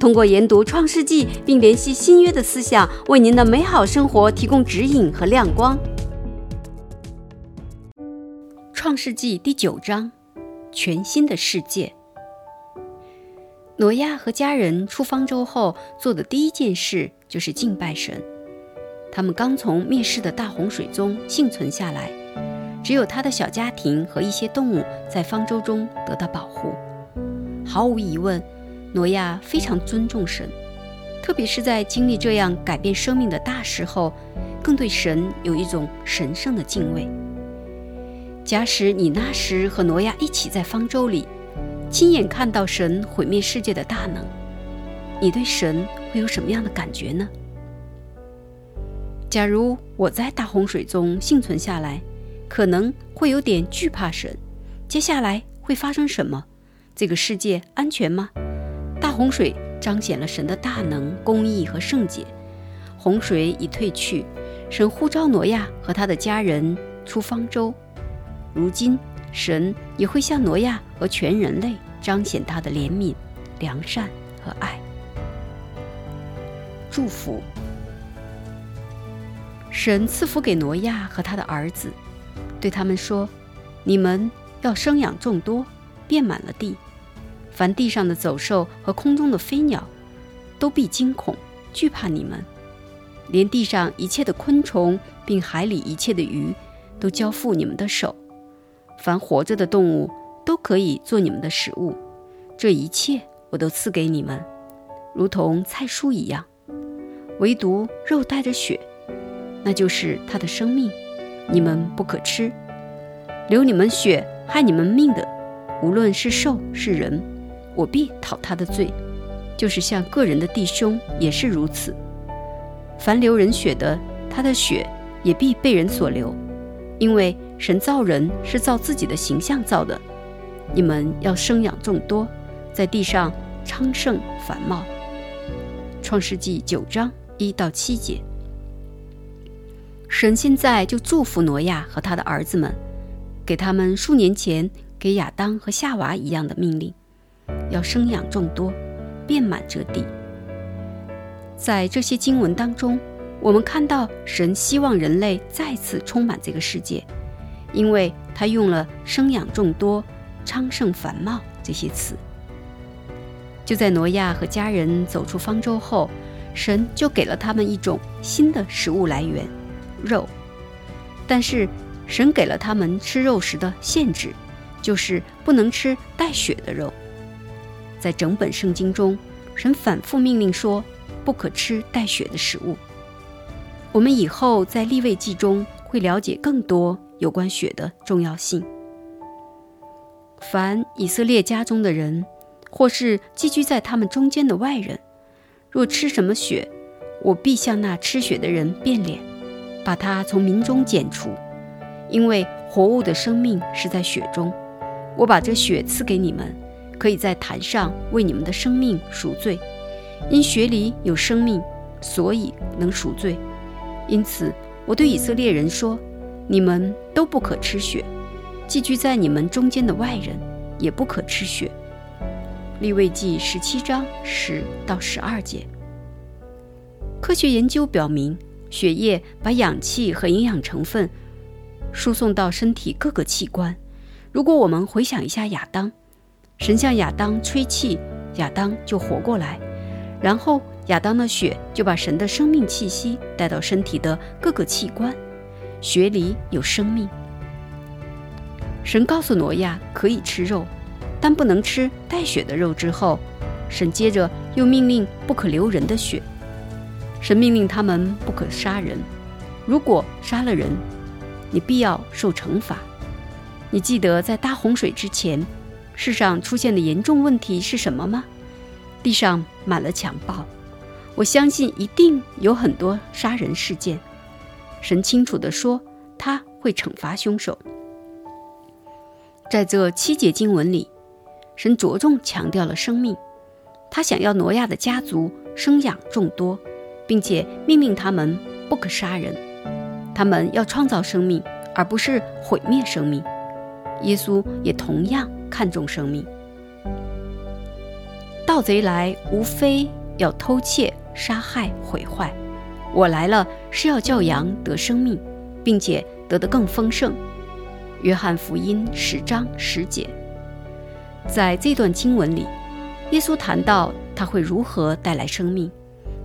通过研读创世纪并联系新约的思想，为您的美好生活提供指引和亮光。创世纪第九章，全新的世界。挪亚和家人出方舟后做的第一件事就是敬拜神。他们刚从灭世的大洪水中幸存下来，只有他的小家庭和一些动物在方舟中得到保护。毫无疑问，挪亚非常尊重神，特别是在经历这样改变生命的大事后，更对神有一种神圣的敬畏。假使你那时和挪亚一起在方舟里，亲眼看到神毁灭世界的大能，你对神会有什么样的感觉呢？假如我在大洪水中幸存下来，可能会有点惧怕神。接下来会发生什么？这个世界安全吗？大洪水彰显了神的大能、公义和圣洁。洪水已退去，神呼召挪亚和他的家人出方舟。如今，神也会向挪亚和全人类彰显他的怜悯、良善和爱。祝福。神赐福给挪亚和他的儿子，对他们说：“你们要生养众多，遍满了地。凡地上的走兽和空中的飞鸟，都必惊恐惧怕你们。连地上一切的昆虫，并海里一切的鱼，都交付你们的手。凡活着的动物，都可以做你们的食物。这一切我都赐给你们，如同菜蔬一样。唯独肉带着血。”那就是他的生命，你们不可吃。流你们血害你们命的，无论是兽是人，我必讨他的罪。就是像个人的弟兄也是如此。凡流人血的，他的血也必被人所流，因为神造人是造自己的形象造的。你们要生养众多，在地上昌盛繁茂。创世纪九章一到七节。神现在就祝福挪亚和他的儿子们，给他们数年前给亚当和夏娃一样的命令，要生养众多，遍满这地。在这些经文当中，我们看到神希望人类再次充满这个世界，因为他用了“生养众多、昌盛繁茂”这些词。就在挪亚和家人走出方舟后，神就给了他们一种新的食物来源。肉，但是神给了他们吃肉时的限制，就是不能吃带血的肉。在整本圣经中，神反复命令说，不可吃带血的食物。我们以后在立位记中会了解更多有关血的重要性。凡以色列家中的人，或是寄居在他们中间的外人，若吃什么血，我必向那吃血的人变脸。把它从民中剪除，因为活物的生命是在血中。我把这血赐给你们，可以在坛上为你们的生命赎罪。因血里有生命，所以能赎罪。因此，我对以色列人说：你们都不可吃血，寄居在你们中间的外人也不可吃血。利未记十七章十到十二节。科学研究表明。血液把氧气和营养成分输送到身体各个器官。如果我们回想一下亚当，神向亚当吹气，亚当就活过来，然后亚当的血就把神的生命气息带到身体的各个器官。血里有生命。神告诉挪亚可以吃肉，但不能吃带血的肉。之后，神接着又命令不可流人的血。神命令他们不可杀人，如果杀了人，你必要受惩罚。你记得在大洪水之前，世上出现的严重问题是什么吗？地上满了强暴。我相信一定有很多杀人事件。神清楚地说，他会惩罚凶手。在这七节经文里，神着重强调了生命。他想要挪亚的家族生养众多，并且命令他们不可杀人。他们要创造生命，而不是毁灭生命。耶稣也同样看重生命。盗贼来，无非要偷窃、杀害、毁坏。我来了，是要叫羊得生命，并且得的更丰盛。约翰福音十章十节。在这段经文里，耶稣谈到他会如何带来生命，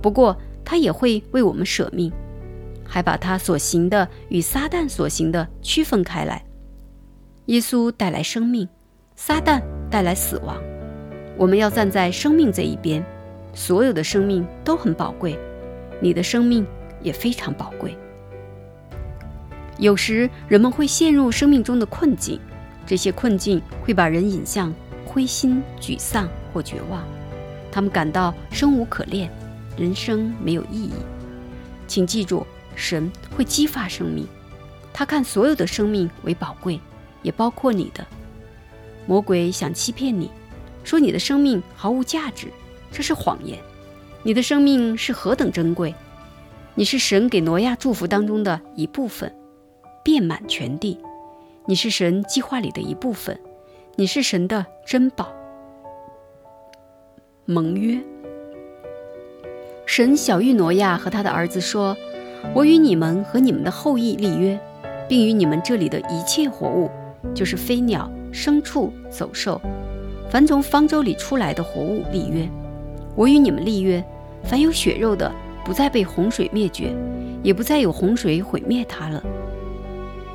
不过他也会为我们舍命，还把他所行的与撒旦所行的区分开来。耶稣带来生命，撒旦带来死亡。我们要站在生命这一边，所有的生命都很宝贵，你的生命也非常宝贵。有时人们会陷入生命中的困境，这些困境会把人引向灰心、沮丧或绝望，他们感到生无可恋，人生没有意义。请记住，神会激发生命，他看所有的生命为宝贵，也包括你的。魔鬼想欺骗你。说你的生命毫无价值，这是谎言。你的生命是何等珍贵！你是神给挪亚祝福当中的一部分，遍满全地。你是神计划里的一部分，你是神的珍宝。盟约。神小玉挪亚和他的儿子说：“我与你们和你们的后裔立约，并与你们这里的一切活物，就是飞鸟、牲畜、走兽。”凡从方舟里出来的活物立约，我与你们立约，凡有血肉的，不再被洪水灭绝，也不再有洪水毁灭它了。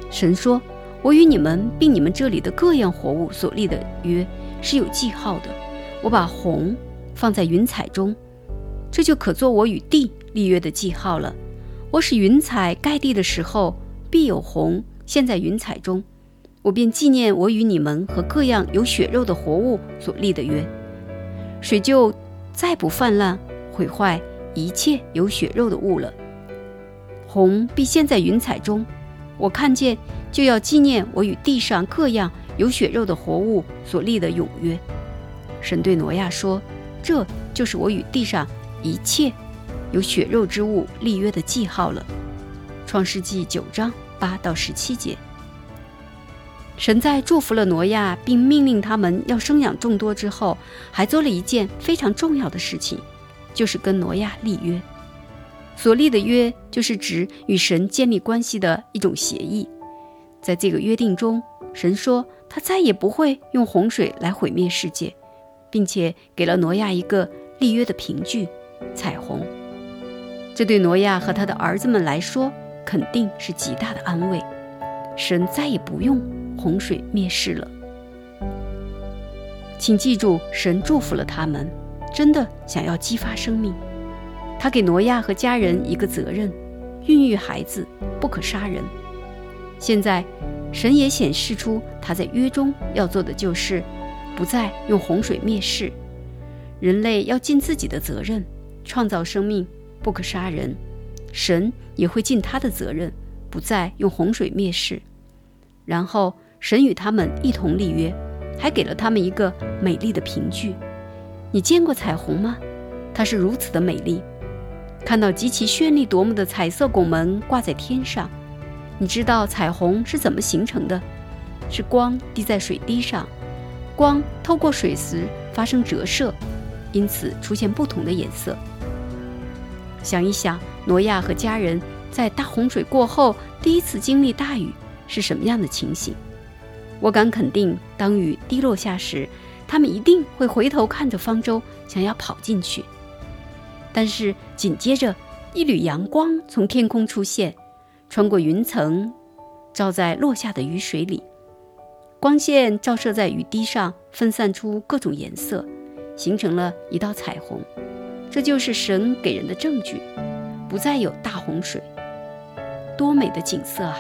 神说：“我与你们并你们这里的各样活物所立的约是有记号的。我把红放在云彩中，这就可做我与地立约的记号了。我使云彩盖地的时候，必有红现在云彩中。”我便纪念我与你们和各样有血肉的活物所立的约，水就再不泛滥毁坏一切有血肉的物了。虹必现在云彩中，我看见就要纪念我与地上各样有血肉的活物所立的永约。神对挪亚说：“这就是我与地上一切有血肉之物立约的记号了。”创世纪九章八到十七节。神在祝福了挪亚，并命令他们要生养众多之后，还做了一件非常重要的事情，就是跟挪亚立约。所立的约，就是指与神建立关系的一种协议。在这个约定中，神说他再也不会用洪水来毁灭世界，并且给了挪亚一个立约的凭据——彩虹。这对挪亚和他的儿子们来说，肯定是极大的安慰。神再也不用。洪水灭世了，请记住，神祝福了他们，真的想要激发生命。他给挪亚和家人一个责任：孕育孩子，不可杀人。现在，神也显示出他在约中要做的就是，不再用洪水灭世。人类要尽自己的责任，创造生命，不可杀人。神也会尽他的责任，不再用洪水灭世。然后。神与他们一同立约，还给了他们一个美丽的凭据。你见过彩虹吗？它是如此的美丽。看到极其绚丽夺目的彩色拱门挂在天上，你知道彩虹是怎么形成的？是光滴在水滴上，光透过水时发生折射，因此出现不同的颜色。想一想，挪亚和家人在大洪水过后第一次经历大雨是什么样的情形？我敢肯定，当雨滴落下时，他们一定会回头看着方舟，想要跑进去。但是紧接着，一缕阳光从天空出现，穿过云层，照在落下的雨水里。光线照射在雨滴上，分散出各种颜色，形成了一道彩虹。这就是神给人的证据，不再有大洪水。多美的景色啊！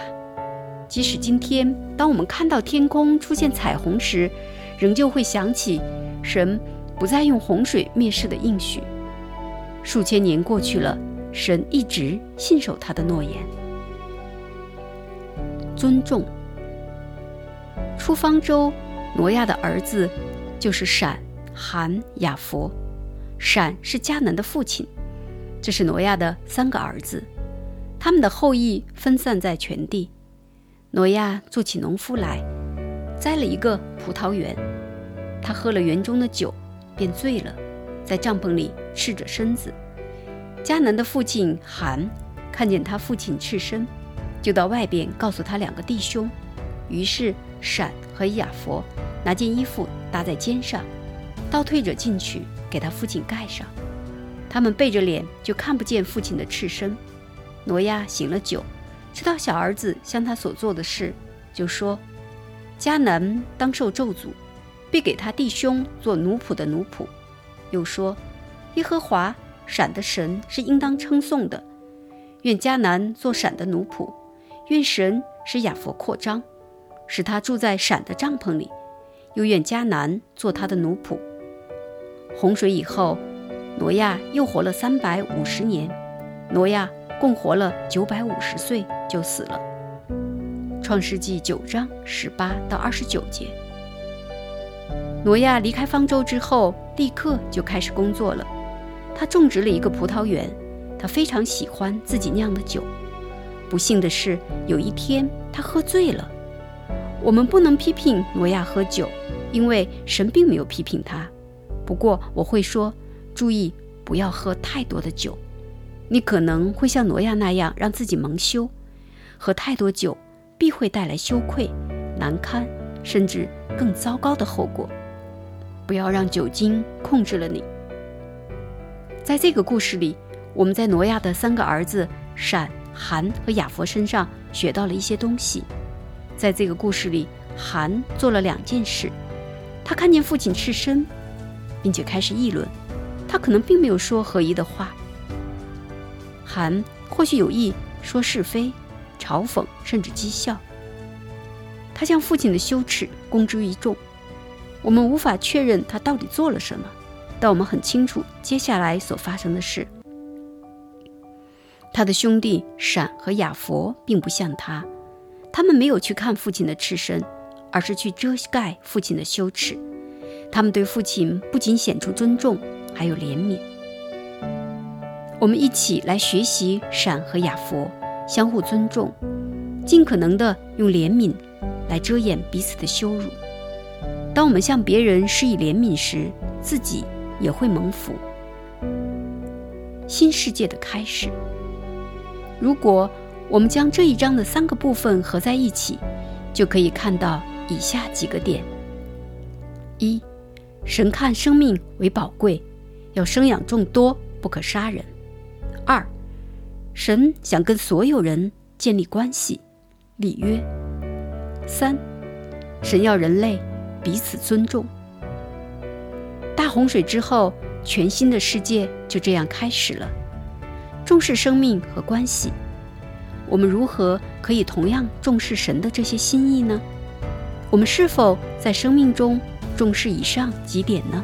即使今天，当我们看到天空出现彩虹时，仍旧会想起神不再用洪水灭世的应许。数千年过去了，神一直信守他的诺言。尊重。出方舟，挪亚的儿子就是闪、含、雅佛。闪是迦南的父亲，这是挪亚的三个儿子，他们的后裔分散在全地。挪亚做起农夫来，栽了一个葡萄园。他喝了园中的酒，便醉了，在帐篷里赤着身子。迦南的父亲含看见他父亲赤身，就到外边告诉他两个弟兄。于是闪和雅佛拿件衣服搭在肩上，倒退着进去。给他父亲盖上，他们背着脸就看不见父亲的赤身。挪亚醒了酒，知道小儿子向他所做的事，就说：“迦南当受咒诅，必给他弟兄做奴仆的奴仆。”又说：“耶和华闪的神是应当称颂的，愿迦南做闪的奴仆，愿神使亚佛扩张，使他住在闪的帐篷里，又愿迦南做他的奴仆。”洪水以后，挪亚又活了三百五十年。挪亚共活了九百五十岁就死了。创世纪九章十八到二十九节。挪亚离开方舟之后，立刻就开始工作了。他种植了一个葡萄园，他非常喜欢自己酿的酒。不幸的是，有一天他喝醉了。我们不能批评挪亚喝酒，因为神并没有批评他。不过我会说，注意不要喝太多的酒，你可能会像挪亚那样让自己蒙羞。喝太多酒必会带来羞愧、难堪，甚至更糟糕的后果。不要让酒精控制了你。在这个故事里，我们在挪亚的三个儿子闪、含和雅佛身上学到了一些东西。在这个故事里，含做了两件事，他看见父亲赤身。并且开始议论，他可能并没有说合宜的话。韩或许有意说是非、嘲讽，甚至讥笑。他将父亲的羞耻公之于众。我们无法确认他到底做了什么，但我们很清楚接下来所发生的事。他的兄弟闪和雅佛并不像他，他们没有去看父亲的赤身，而是去遮盖父亲的羞耻。他们对父亲不仅显出尊重，还有怜悯。我们一起来学习闪和雅佛，相互尊重，尽可能的用怜悯来遮掩彼此的羞辱。当我们向别人施以怜悯时，自己也会蒙福。新世界的开始。如果我们将这一章的三个部分合在一起，就可以看到以下几个点：一。神看生命为宝贵，要生养众多，不可杀人。二，神想跟所有人建立关系，立约。三，神要人类彼此尊重。大洪水之后，全新的世界就这样开始了。重视生命和关系，我们如何可以同样重视神的这些心意呢？我们是否在生命中？重视以上几点呢